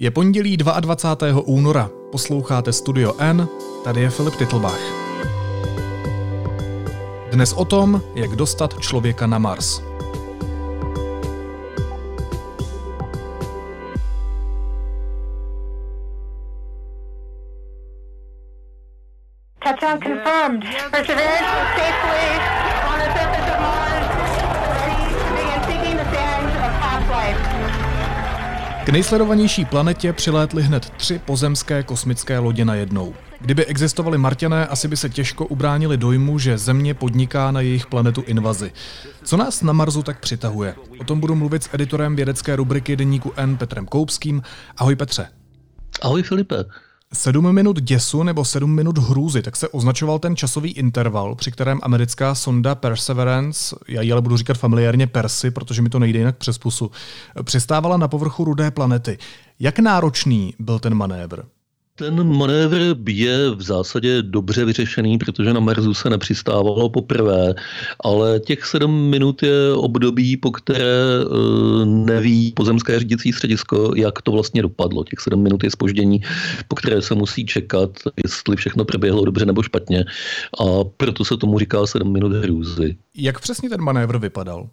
Je pondělí 22. února. Posloucháte Studio N, tady je Filip Titlbach. Dnes o tom, jak dostat člověka na Mars. Touchdown confirmed. Perseverance safely K nejsledovanější planetě přilétly hned tři pozemské kosmické lodě najednou. Kdyby existovali Marťané, asi by se těžko ubránili dojmu, že Země podniká na jejich planetu invazi. Co nás na Marsu tak přitahuje? O tom budu mluvit s editorem vědecké rubriky Deníku N Petrem Koupským. Ahoj Petře. Ahoj Filipe. Sedm minut děsu nebo sedm minut hrůzy, tak se označoval ten časový interval, při kterém americká sonda Perseverance, já ji ale budu říkat familiárně Persy, protože mi to nejde jinak přes pusu, přistávala na povrchu rudé planety. Jak náročný byl ten manévr? Ten manévr je v zásadě dobře vyřešený, protože na Marsu se nepřistávalo poprvé, ale těch sedm minut je období, po které eh, neví pozemské řídící středisko, jak to vlastně dopadlo. Těch sedm minut je spoždění, po které se musí čekat, jestli všechno proběhlo dobře nebo špatně. A proto se tomu říká sedm minut hrůzy. Jak přesně ten manévr vypadal?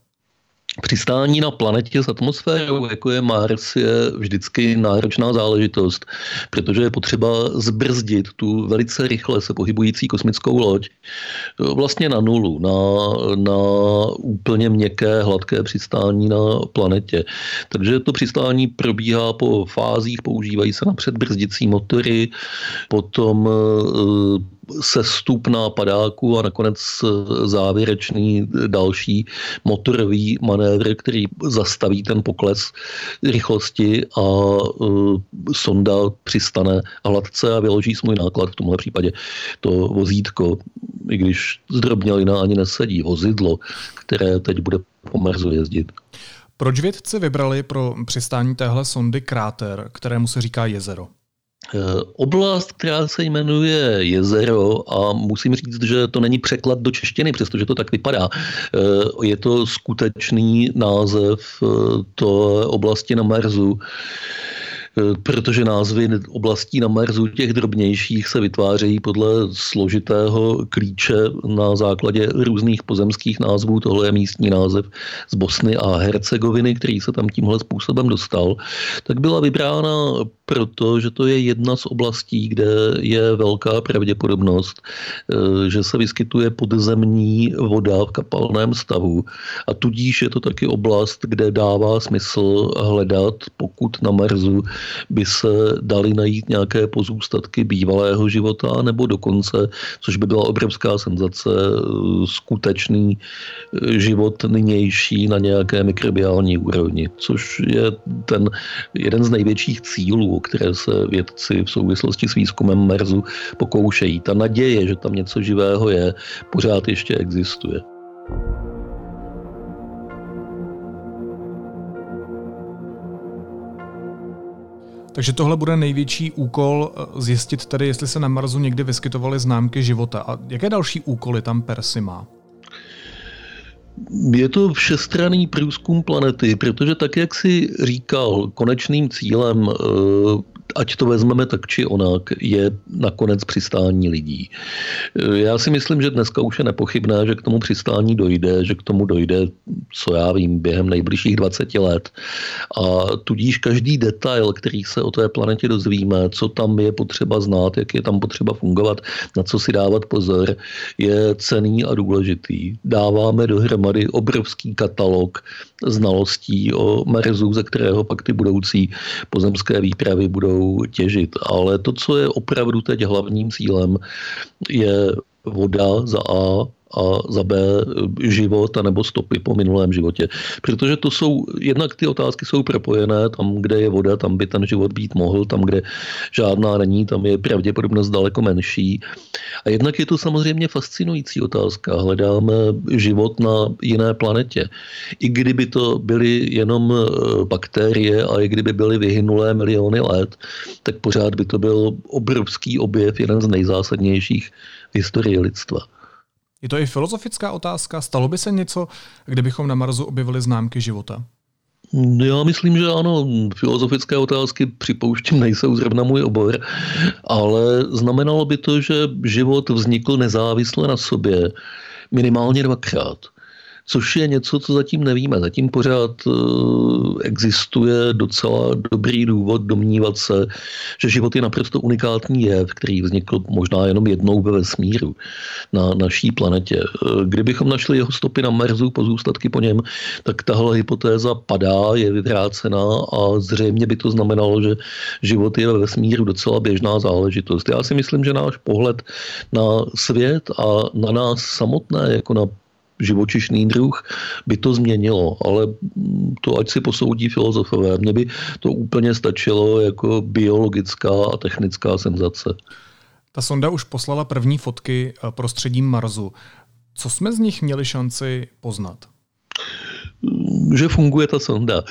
Přistání na planetě s atmosférou, jako je Mars, je vždycky náročná záležitost, protože je potřeba zbrzdit tu velice rychle se pohybující kosmickou loď vlastně na nulu, na, na úplně měkké, hladké přistání na planetě. Takže to přistání probíhá po fázích, používají se napřed brzdicí motory, potom sestup na padáku a nakonec závěrečný další motorový manévr, který zastaví ten pokles rychlosti a uh, sonda přistane hladce a vyloží svůj náklad, v tomhle případě to vozítko, i když zdrobnělina ani nesedí, vozidlo, které teď bude po Marsu jezdit. Proč vědci vybrali pro přistání téhle sondy kráter, kterému se říká jezero? Eh, oblast, která se jmenuje Jezero a musím říct, že to není překlad do češtiny, přestože to tak vypadá. Eh, je to skutečný název eh, to oblasti na Marsu protože názvy oblastí na Marsu těch drobnějších se vytvářejí podle složitého klíče na základě různých pozemských názvů. Tohle je místní název z Bosny a Hercegoviny, který se tam tímhle způsobem dostal. Tak byla vybrána proto, že to je jedna z oblastí, kde je velká pravděpodobnost, eh, že se vyskytuje podzemní voda v kapalném stavu. A tudíž je to taky oblast, kde dává smysl hledat, pokud na Marsu by se dali najít nějaké pozůstatky bývalého života, nebo dokonce, což by byla obrovská senzace, skutečný eh, život nynější na nějaké mikrobiální úrovni, což je ten jeden z největších cílů, které se vědci v souvislosti s výzkumem Marsu pokoušejí. Ta naděje, že tam něco živého je, pořád ještě existuje. Takže tohle bude největší úkol eh, zjistit tedy, jestli se na Marsu někdy vyskytovaly známky života. A jaké další úkoly tam Percy má? Je to všestranný průzkum planety, protože tak, jak si říkal, konečným cílem eh, ať to vezmeme tak či onak, je nakonec přistání lidí. Já si myslím, že dneska už je nepochybné, že k tomu přistání dojde, že k tomu dojde, co já vím, během nejbližších 20 let. A tudíž každý detail, který se o té planetě dozvíme, co tam je potřeba znát, jak je tam potřeba fungovat, na co si dávat pozor, je cený a důležitý. Dáváme dohromady obrovský katalog znalostí o Marsu, ze kterého pak ty budoucí pozemské výpravy budou těžit. Ale to, co je opravdu teď hlavním cílem, je voda za A, a za B život nebo stopy po minulém životě. Protože to jsou, jednak ty otázky jsou propojené, tam, kde je voda, tam by ten život být mohl, tam, kde žádná není, tam je pravděpodobnost daleko menší. A jednak je to samozřejmě fascinující otázka. Hledáme život na jiné planetě. I kdyby to byly jenom e, bakterie a i kdyby byly vyhynulé miliony let, tak pořád by to byl obrovský objev, jeden z nejzásadnějších v historii lidstva. Je to i filozofická otázka. Stalo by se něco, kdybychom na Marsu objevili známky života? Já myslím, že ano, filozofické otázky připouštím, nejsou zrovna můj obor, ale znamenalo by to, že život vznikl nezávisle na sobě minimálně dvakrát což je něco, co zatím nevíme. Zatím pořád eh, existuje docela dobrý důvod domnívat se, že život je naprosto unikátní jev, který vznikl možná jenom jednou ve vesmíru na naší planetě. Eh, kdybychom našli jeho stopy na Marsu, pozůstatky po něm, tak tahle hypotéza padá, je vyvrácená a zřejmě by to znamenalo, že život je ve vesmíru docela běžná záležitost. Já si myslím, že náš pohled na svět a na nás samotné, jako na živočišný druh, by to změnilo, ale to ať si posoudí filozofové. Mně by to úplně stačilo jako biologická a technická senzace. Ta sonda už poslala první fotky eh, prostředím Marsu. Co jsme z nich měli šanci poznat? Že funguje ta sonda.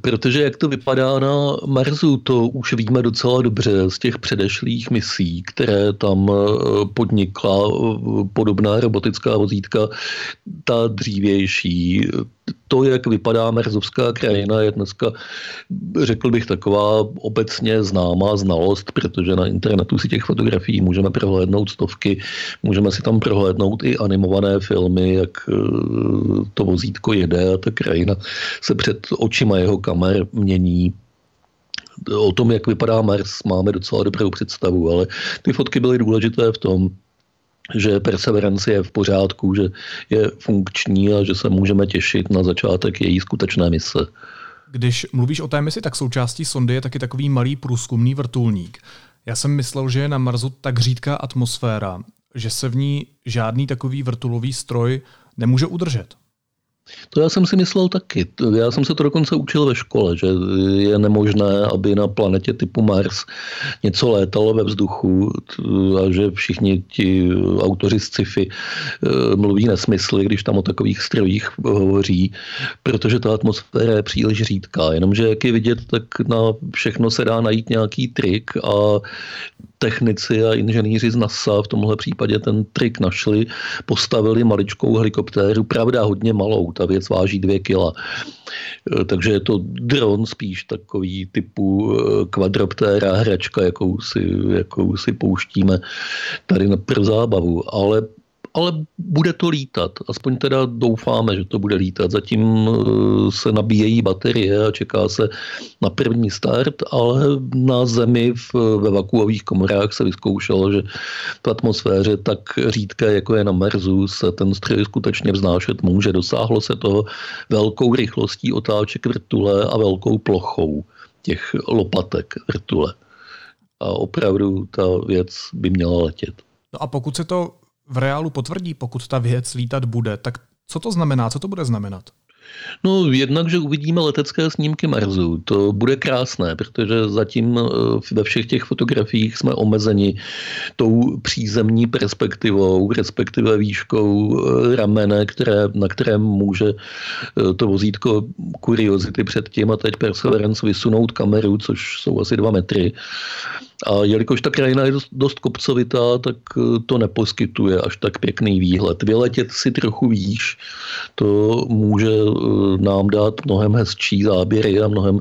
Protože jak to vypadá na Marsu, to už víme docela dobře z těch předešlých misí, které tam eh, podnikla eh, podobná robotická vozítka, ta dřívější, to, jak vypadá merzovská krajina, je dneska, řekl bych, taková obecně známá znalost, protože na internetu si těch fotografií můžeme prohlédnout stovky, můžeme si tam prohlédnout i animované filmy, jak eh, to vozítko jede a ta krajina se před očima jeho kamer mění. O tom, jak vypadá Mars, máme docela dobrou představu, ale ty fotky byly důležité v tom, že Perseverance je v pořádku, že je funkční a že se můžeme těšit na začátek její skutečné mise. Když mluvíš o té misi, tak součástí sondy je taky takový malý průzkumný vrtulník. Já jsem myslel, že je na Marsu tak řídká atmosféra, že se v ní žádný takový vrtulový stroj nemůže udržet. To já jsem si myslel taky. Já jsem se to dokonce učil ve škole, že je nemožné, aby na planetě typu Mars něco létalo ve vzduchu a že všichni ti autoři z sci-fi eh, mluví nesmysly, když tam o takových strojích hovoří, protože ta atmosféra je příliš řídká. Jenomže jak je vidět, tak na všechno se dá najít nějaký trik a technici a inženýři z NASA v tomhle případě ten trik našli, postavili maličkou helikoptéru, pravda hodně malou, ta věc váží dvě kila. E, takže je to dron spíš takový typu e, kvadroptéra, hračka, jakou si, jakou si pouštíme tady pro zábavu. Ale ale bude to lítat. Aspoň teda doufáme, že to bude lítat. Zatím eh, se nabíjejí baterie a čeká se na první start, ale na Zemi v, ve vakuových komorách se vyzkoušelo, že v atmosféře tak řídké, jako je na Marsu, se ten stroj skutečně vznášet může. Dosáhlo se toho velkou rychlostí otáček vrtule a velkou plochou těch lopatek vrtule. A opravdu ta věc by měla letět. No a pokud se to v reálu potvrdí, pokud ta věc lítat bude, tak co to znamená? Co to bude znamenat? No jednak, že uvidíme letecké snímky Marsu. To bude krásné, protože zatím eh, ve všech těch fotografiích jsme omezeni tou přízemní perspektivou, respektive výškou eh, ramene, které, na kterém může eh, to vozítko Curiosity předtím a teď Perseverance vysunout kameru, což jsou asi dva metry. A jelikož ta krajina je dost, dost kopcovitá, tak to neposkytuje až tak pěkný výhled. Vyletět si trochu výš, to může nám dát mnohem hezčí záběry a mnohem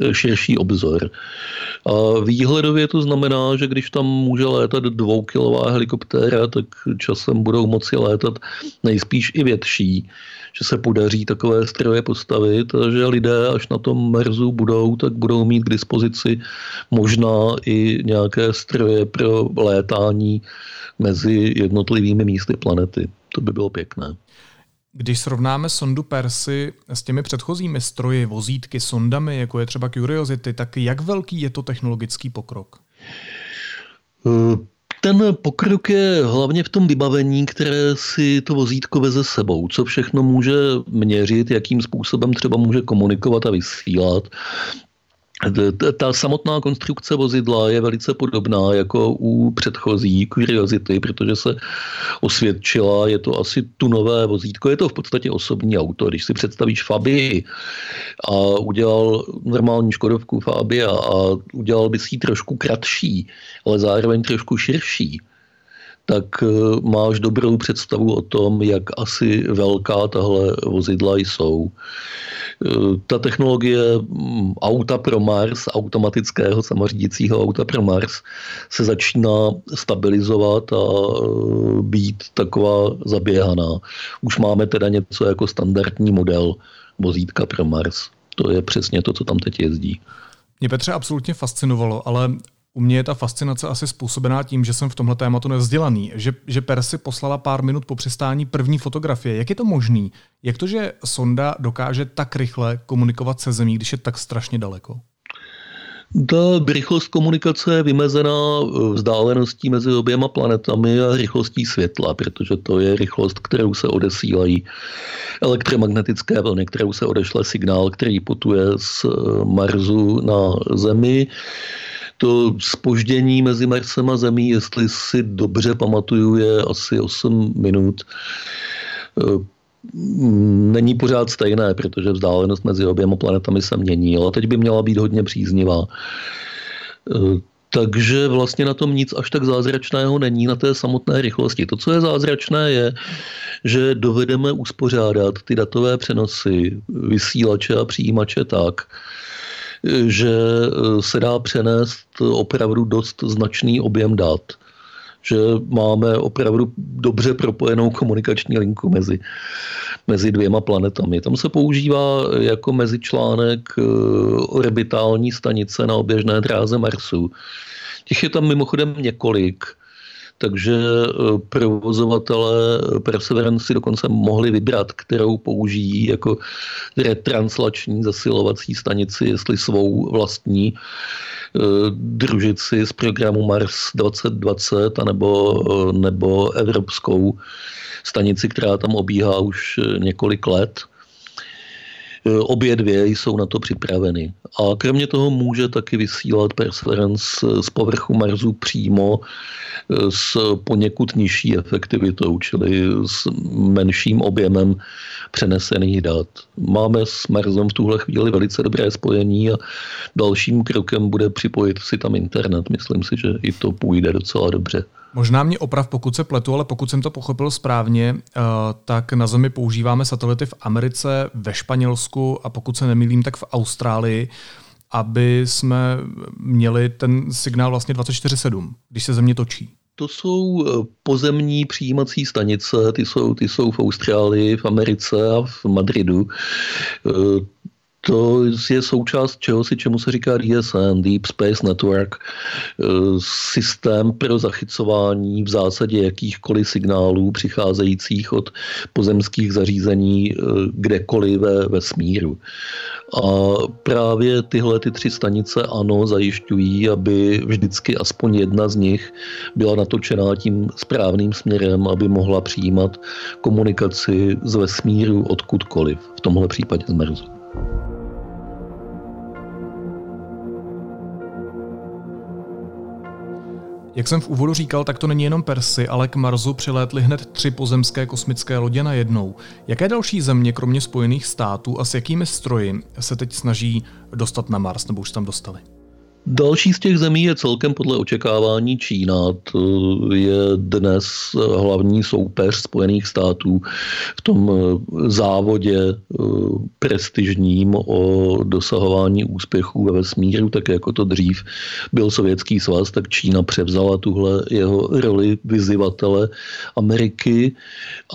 eh, širší obzor. A výhledově to znamená, že když tam může létat dvoukilová helikoptéra, tak časem budou moci létat nejspíš i větší že se podaří takové stroje postavit a že lidé, až na tom Marsu budou, tak budou mít k dispozici možná i nějaké stroje pro létání mezi jednotlivými místy planety. To by bylo pěkné. Když srovnáme sondu Persy s těmi předchozími stroji, vozítky, sondami, jako je třeba Curiosity, tak jak velký je to technologický pokrok? Uh, ten pokrok je hlavně v tom vybavení, které si to vozítko veze sebou. Co všechno může měřit, jakým způsobem třeba může komunikovat a vysílat. Ta samotná konstrukce vozidla je velice podobná jako u předchozí Curiosity, protože se osvědčila, je to asi tunové vozítko, je to v podstatě osobní auto. Když si představíš Fabii a udělal normální Škodovku Fabia a udělal by si ji trošku kratší, ale zároveň trošku širší, tak eh, máš dobrou představu o tom, jak asi velká tahle vozidla jsou. Eh, ta technologie mm, auta pro Mars, automatického samořídícího auta pro Mars, se začíná stabilizovat a eh, být taková zaběhaná. Už máme teda něco jako standardní model vozítka pro Mars. To je přesně to, co tam teď jezdí. Mě Petře absolutně fascinovalo, ale u mě je ta fascinace asi způsobená tím, že jsem v tomhle tématu nevzdělaný, že, že Persi poslala pár minut po přistání první fotografie. Jak je to možný? Jak to, že sonda dokáže tak rychle komunikovat se Zemí, když je tak strašně daleko? Ta rychlost komunikace je vymezená vzdáleností mezi oběma planetami a rychlostí světla, protože to je rychlost, kterou se odesílají elektromagnetické vlny, kterou se odešle signál, který putuje z Marsu na Zemi to spoždění mezi Marsem a Zemí, jestli si dobře pamatuju, je asi 8 minut. E, není pořád stejné, protože vzdálenost mezi oběma planetami se mění, ale teď by měla být hodně příznivá. E, takže vlastně na tom nic až tak zázračného není na té samotné rychlosti. To, co je zázračné, je, že dovedeme uspořádat ty datové přenosy, vysílače a přijímače tak, že eh, se dá přenést opravdu dost značný objem dat že máme opravdu dobře propojenou komunikační linku mezi, mezi dvěma planetami. Tam se používá jako mezičlánek eh, orbitální stanice na oběžné dráze Marsu. Těch je tam mimochodem několik takže eh, provozovatelé Perseverance si dokonce mohli vybrat, kterou použijí jako retranslační zasilovací stanici, jestli svou vlastní eh, družici z programu Mars 2020 anebo, eh, nebo evropskou stanici, která tam obíhá už několik let. Obě dvě jsou na to připraveny. A kromě toho může taky vysílat Perseverance z povrchu Marsu přímo s poněkud nižší efektivitou, čili s menším objemem přenesených dat. Máme s Marsem v tuhle chvíli velice dobré spojení a dalším krokem bude připojit si tam internet. Myslím si, že i to půjde docela dobře. Možná mě oprav, pokud se pletu, ale pokud jsem to pochopil správně, eh, tak na Zemi používáme satelity v Americe, ve Španělsku a pokud se nemýlím, tak v Austrálii aby jsme měli ten signál vlastně 24-7, když se země točí? To jsou eh, pozemní přijímací stanice, ty jsou, ty jsou v Austrálii, v Americe a v Madridu. Eh, to je součást čeho si, čemu se říká DSN, Deep Space Network, eh, systém pro zachycování v zásadě jakýchkoliv signálů přicházejících od pozemských zařízení kdekoliv ve vesmíru. A právě tyhle ty tři stanice ano zajišťují, aby vždycky aspoň jedna z nich byla natočená tím správným směrem, aby mohla přijímat komunikaci z vesmíru odkudkoliv, v tomhle případě z Merzu. Jak jsem v úvodu říkal, tak to není jenom Persy, ale k Marsu přilétly hned tři pozemské kosmické lodě na jednou. Jaké další země, kromě Spojených států a s jakými stroji se teď snaží dostat na Mars, nebo už tam dostali? Další z těch zemí je celkem podle očekávání Čína. To je dnes hlavní soupeř Spojených států v tom eh, závodě eh, prestižním o dosahování úspěchů ve vesmíru, tak jako to dřív byl Sovětský svaz, tak Čína převzala tuhle jeho roli vyzivatele Ameriky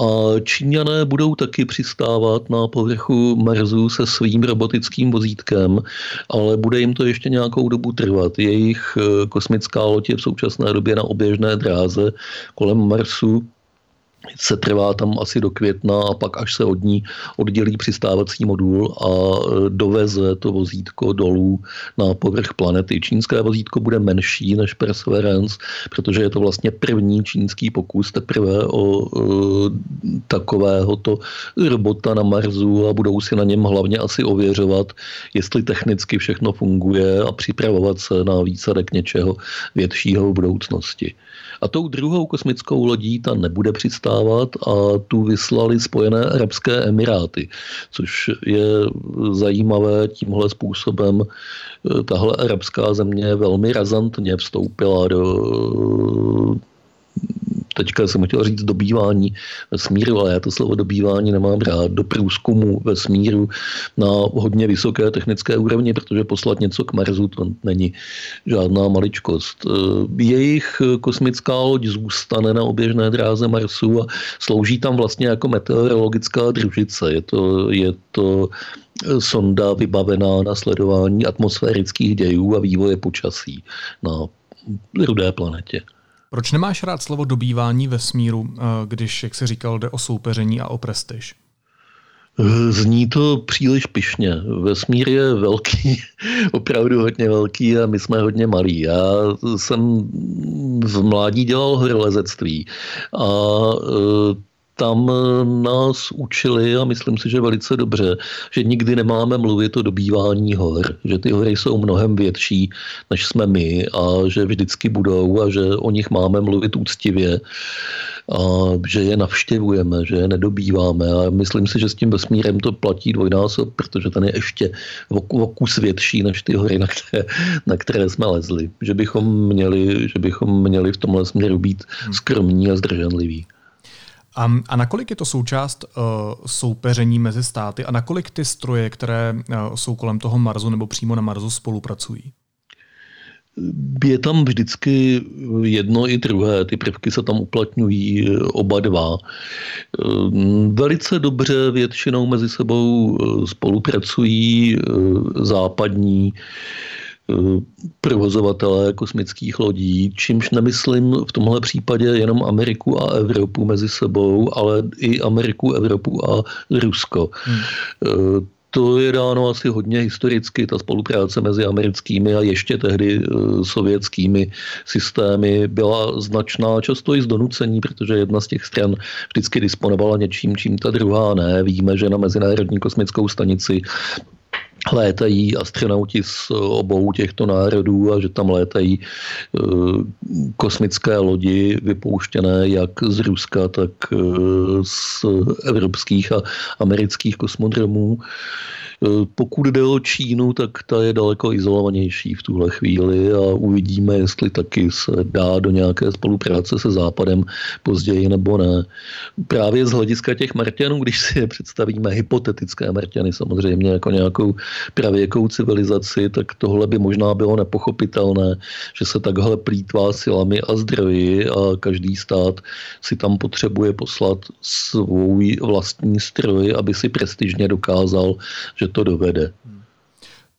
a Číňané budou taky přistávat na povrchu Marsu se svým robotickým vozítkem, ale bude jim to ještě nějakou dobu trvat. Jejich eh, kosmická loď je v současné době na oběžné dráze kolem Marsu se trvá tam asi do května a pak až se od ní oddělí přistávací modul a e, doveze to vozítko dolů na povrch planety. Čínské vozítko bude menší než Perseverance, protože je to vlastně první čínský pokus teprve o e, takovéhoto robota na Marsu a budou si na něm hlavně asi ověřovat, jestli technicky všechno funguje a připravovat se na výsadek něčeho většího v budoucnosti. A tou druhou kosmickou lodí ta nebude přistávat a tu vyslali Spojené Arabské Emiráty, což je zajímavé tímhle způsobem. Tahle arabská země velmi razantně vstoupila do teďka jsem chtěl říct dobývání vesmíru, ale já to slovo dobývání nemám rád, do průzkumu vesmíru na hodně vysoké technické úrovni, protože poslat něco k Marsu to není žádná maličkost. Eh, jejich kosmická loď zůstane na oběžné dráze Marsu a slouží tam vlastně jako meteorologická družice. Je to, je to sonda vybavená na sledování atmosférických dějů a vývoje počasí na rudé planetě. Proč nemáš rád slovo dobývání vesmíru, eh, když, jak jsi říkal, jde o soupeření a o prestiž? Eh, zní to příliš pišně. Vesmír je velký, opravdu hodně velký a my jsme hodně malí. Já jsem v mládí dělal horolezectví a eh, tam eh, nás učili, a myslím si, že velice dobře, že nikdy nemáme mluvit o dobývání hor, že ty hory jsou mnohem větší, než jsme my a že vždycky budou a že o nich máme mluvit úctivě a že je navštěvujeme, že je nedobýváme a myslím si, že s tím vesmírem to platí dvojnásob, protože ten je ještě o, kus větší než ty hory, na které, na které jsme lezli. Že bychom měli, že bychom měli v tomhle směru být hmm. skromní a zdrženliví. A, a nakolik je to součást uh, soupeření mezi státy a nakolik ty stroje, které uh, jsou kolem toho Marsu nebo přímo na Marsu spolupracují? Je tam vždycky jedno i druhé, ty prvky se tam uplatňují eh, oba dva. Velice dobře většinou mezi sebou spolupracují západní provozovatelé kosmických lodí, čímž nemyslím v tomhle případě jenom Ameriku a Evropu mezi sebou, ale i Ameriku, Evropu a Rusko. Hmm. Eh, to je dáno asi hodně historicky, ta spolupráce mezi americkými a ještě tehdy eh, sovětskými systémy byla značná, často i z donucení, protože jedna z těch stran vždycky disponovala něčím, čím ta druhá ne. Víme, že na Mezinárodní kosmickou stanici létají astronauti z obou těchto národů a že tam létají eh, kosmické lodi vypouštěné jak z Ruska, tak eh, z evropských a amerických kosmodromů. Eh, pokud jde o Čínu, tak ta je daleko izolovanější v tuhle chvíli a uvidíme, jestli taky se dá do nějaké spolupráce se Západem později nebo ne. Právě z hlediska těch Martianů, když si je představíme, hypotetické Martiany samozřejmě jako nějakou pravěkou civilizaci, tak tohle by možná bylo nepochopitelné, že se takhle plítvá silami a zdroji a každý stát si tam potřebuje poslat svůj vlastní stroj, aby si prestižně dokázal, že to dovede.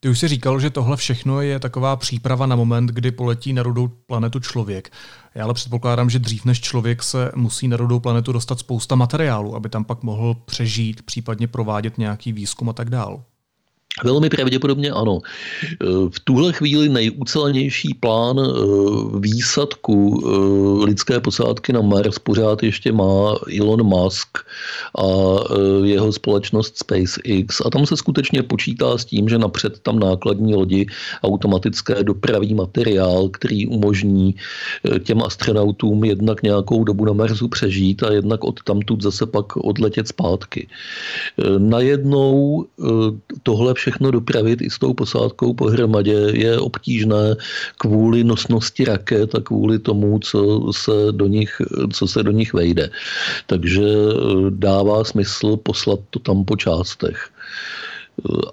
Ty už si říkal, že tohle všechno je taková příprava na moment, kdy poletí na rudou planetu člověk. Já ale předpokládám, že dřív než člověk se musí na rudou planetu dostat spousta materiálu, aby tam pak mohl přežít, případně provádět nějaký výzkum a tak dál. Velmi pravděpodobně ano. V tuhle chvíli nejucelenější plán eh, výsadku eh, lidské posádky na Mars pořád ještě má Elon Musk a eh, jeho společnost SpaceX. A tam se skutečně počítá s tím, že napřed tam nákladní lodi automatické dopraví materiál, který umožní těm astronautům jednak nějakou dobu na Marsu přežít a jednak od tamtud zase pak odletět zpátky. Najednou tohle všechno dopravit i s tou posádkou pohromadě je obtížné kvůli nosnosti raket a kvůli tomu, co se do nich, co se do nich vejde. Takže eh, dává smysl poslat to tam po částech.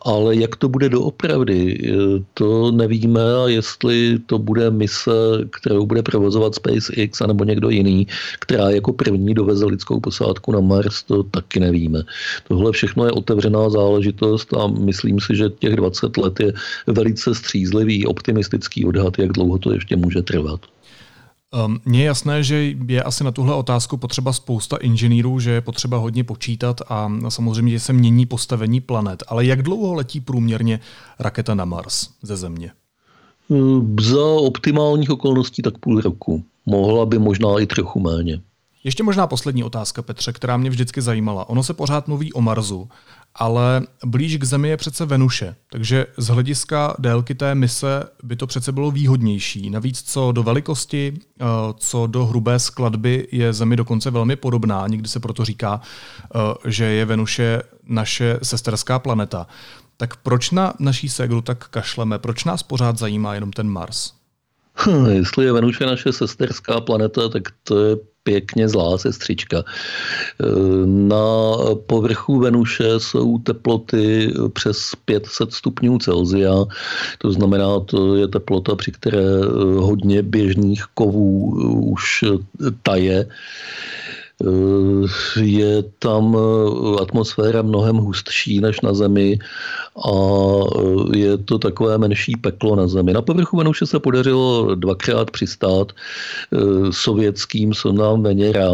Ale jak to bude doopravdy, to nevíme a jestli to bude mise, kterou bude provozovat SpaceX anebo někdo jiný, která jako první doveze lidskou posádku na Mars, to taky nevíme. Tohle všechno je otevřená záležitost a myslím si, že těch 20 let je velice střízlivý, optimistický odhad, jak dlouho to ještě může trvat. Um, mně je jasné, že je asi na tuhle otázku potřeba spousta inženýrů, že je potřeba hodně počítat a samozřejmě, že se mění postavení planet. Ale jak dlouho letí průměrně raketa na Mars ze Země? Za optimálních okolností tak půl roku. Mohla by možná i trochu méně. Ještě možná poslední otázka, Petře, která mě vždycky zajímala. Ono se pořád mluví o Marsu, ale blíž k Zemi je přece Venuše, takže z hlediska délky té mise by to přece bylo výhodnější. Navíc co do velikosti, eh, co do hrubé skladby je Zemi dokonce velmi podobná, někdy se proto říká, eh, že je Venuše naše sesterská planeta. Tak proč na naší segru tak kašleme? Proč nás pořád zajímá jenom ten Mars? Jestli je Venuše naše sesterská planeta, tak to je pěkně zlá sestřička. Na povrchu Venuše jsou teploty přes 500 stupňů Celzia, to znamená, to je teplota, při které hodně běžných kovů už taje. Eh, je tam eh, atmosféra mnohem hustší než na Zemi a eh, je to takové menší peklo na Zemi. Na povrchu Venuše se podařilo dvakrát přistát sovětským sondám Venera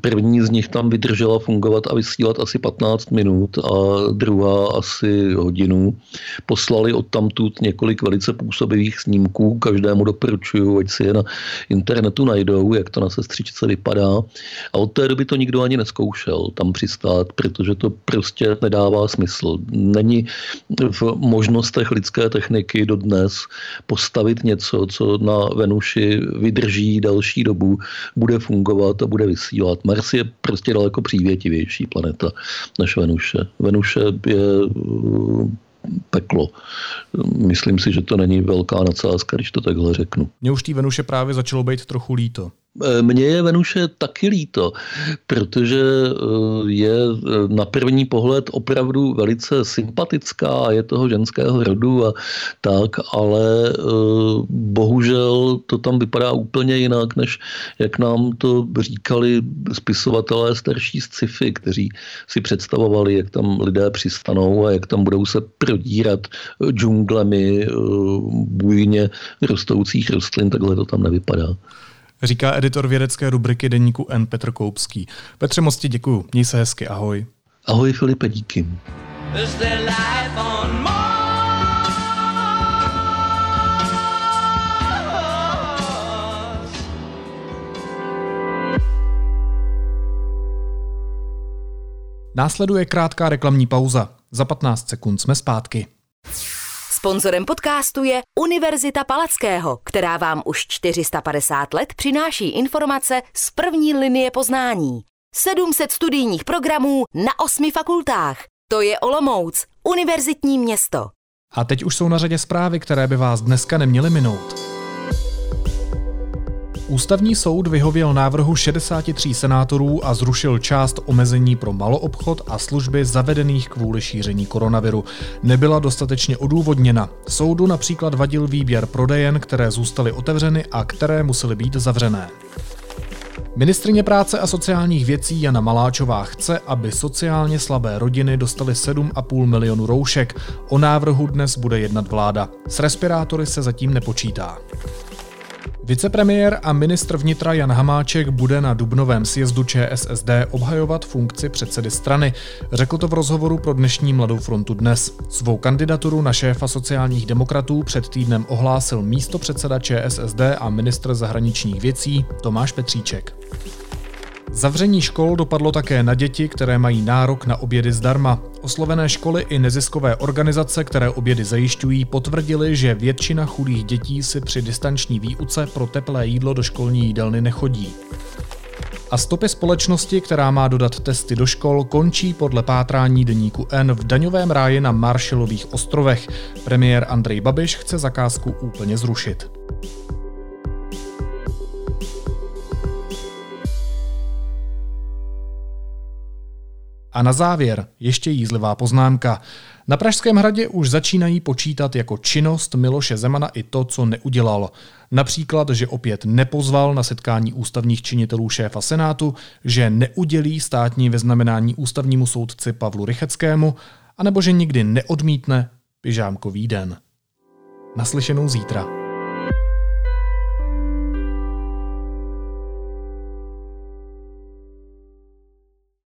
první z nich tam vydržela fungovat a vysílat asi 15 minut a druhá asi hodinu. Poslali od tamtud několik velice působivých snímků, každému doporučuju, ať si je na internetu najdou, jak to na sestřičce vypadá. A od té doby to nikdo ani neskoušel tam přistát, protože to prostě nedává smysl. Není v možnostech lidské techniky dodnes postavit něco, co na Venuši vydrží další dobu, bude fungovat a bude vysílat. Mars je prostě daleko přívětivější planeta než Venuše. Venuše je uh, peklo. Myslím si, že to není velká nadsázka, když to takhle řeknu. Mně už té Venuše právě začalo být trochu líto. Eh, mně je Venuše taky líto, protože eh, je eh, na první pohled opravdu velice sympatická je toho ženského rodu a tak, ale bohužel to tam vypadá úplně jinak, než jak nám to říkali spisovatelé starší sci-fi, kteří si představovali, jak tam lidé přistanou a jak tam budou se prodírat džunglemi bujně rostoucích rostlin, takhle to tam nevypadá říká editor vědecké rubriky deníku N. Petr Koupský. Petře Mosti, děkuju. Měj se hezky, ahoj. Ahoj Filipe, díky. Následuje krátká reklamní pauza. Za 15 sekund jsme zpátky. Sponzorem podcastu je Univerzita Palackého, která vám už 450 let přináší informace z první linie poznání. 700 studijních programů na osmi fakultách. To je Olomouc, univerzitní město. A teď už jsou na řadě zprávy, které by vás dneska neměly minout. Ústavní soud vyhověl návrhu 63 senátorů a zrušil část omezení pro maloobchod a služby zavedených kvůli šíření koronaviru. Nebyla dostatečně odůvodněna. Soudu například vadil výběr prodejen, které zůstaly otevřeny a které musely být zavřené. Ministrině práce a sociálních věcí Jana Maláčová chce, aby sociálně slabé rodiny dostaly 7,5 milionu roušek. O návrhu dnes bude jednat vláda. S respirátory se zatím nepočítá. Vicepremiér a ministr vnitra Jan Hamáček bude na dubnovém sjezdu ČSSD obhajovat funkci předsedy strany. Řekl to v rozhovoru pro dnešní Mladou frontu dnes. Svou kandidaturu na šéfa sociálních demokratů před týdnem ohlásil místo předseda ČSSD a ministr zahraničních věcí Tomáš Petříček. Zavření škol dopadlo také na děti, které mají nárok na obědy zdarma. Oslovené školy i neziskové organizace, které obědy zajišťují, potvrdili, že většina chudých dětí si při distanční výuce pro teplé jídlo do školní jídelny nechodí. A stopy společnosti, která má dodat testy do škol, končí podle pátrání deníku N v daňovém ráji na Marshallových ostrovech. Premiér Andrej Babiš chce zakázku úplně zrušit. A na závěr ještě jízlivá poznámka. Na Pražském hradě už začínají počítat jako činnost Miloše Zemana i to, co neudělal. Například, že opět nepozval na setkání ústavních činitelů šéfa Senátu, že neudělí státní vyznamenání ústavnímu soudci Pavlu Rycheckému, anebo že nikdy neodmítne pyžámkový den. Naslyšenou zítra.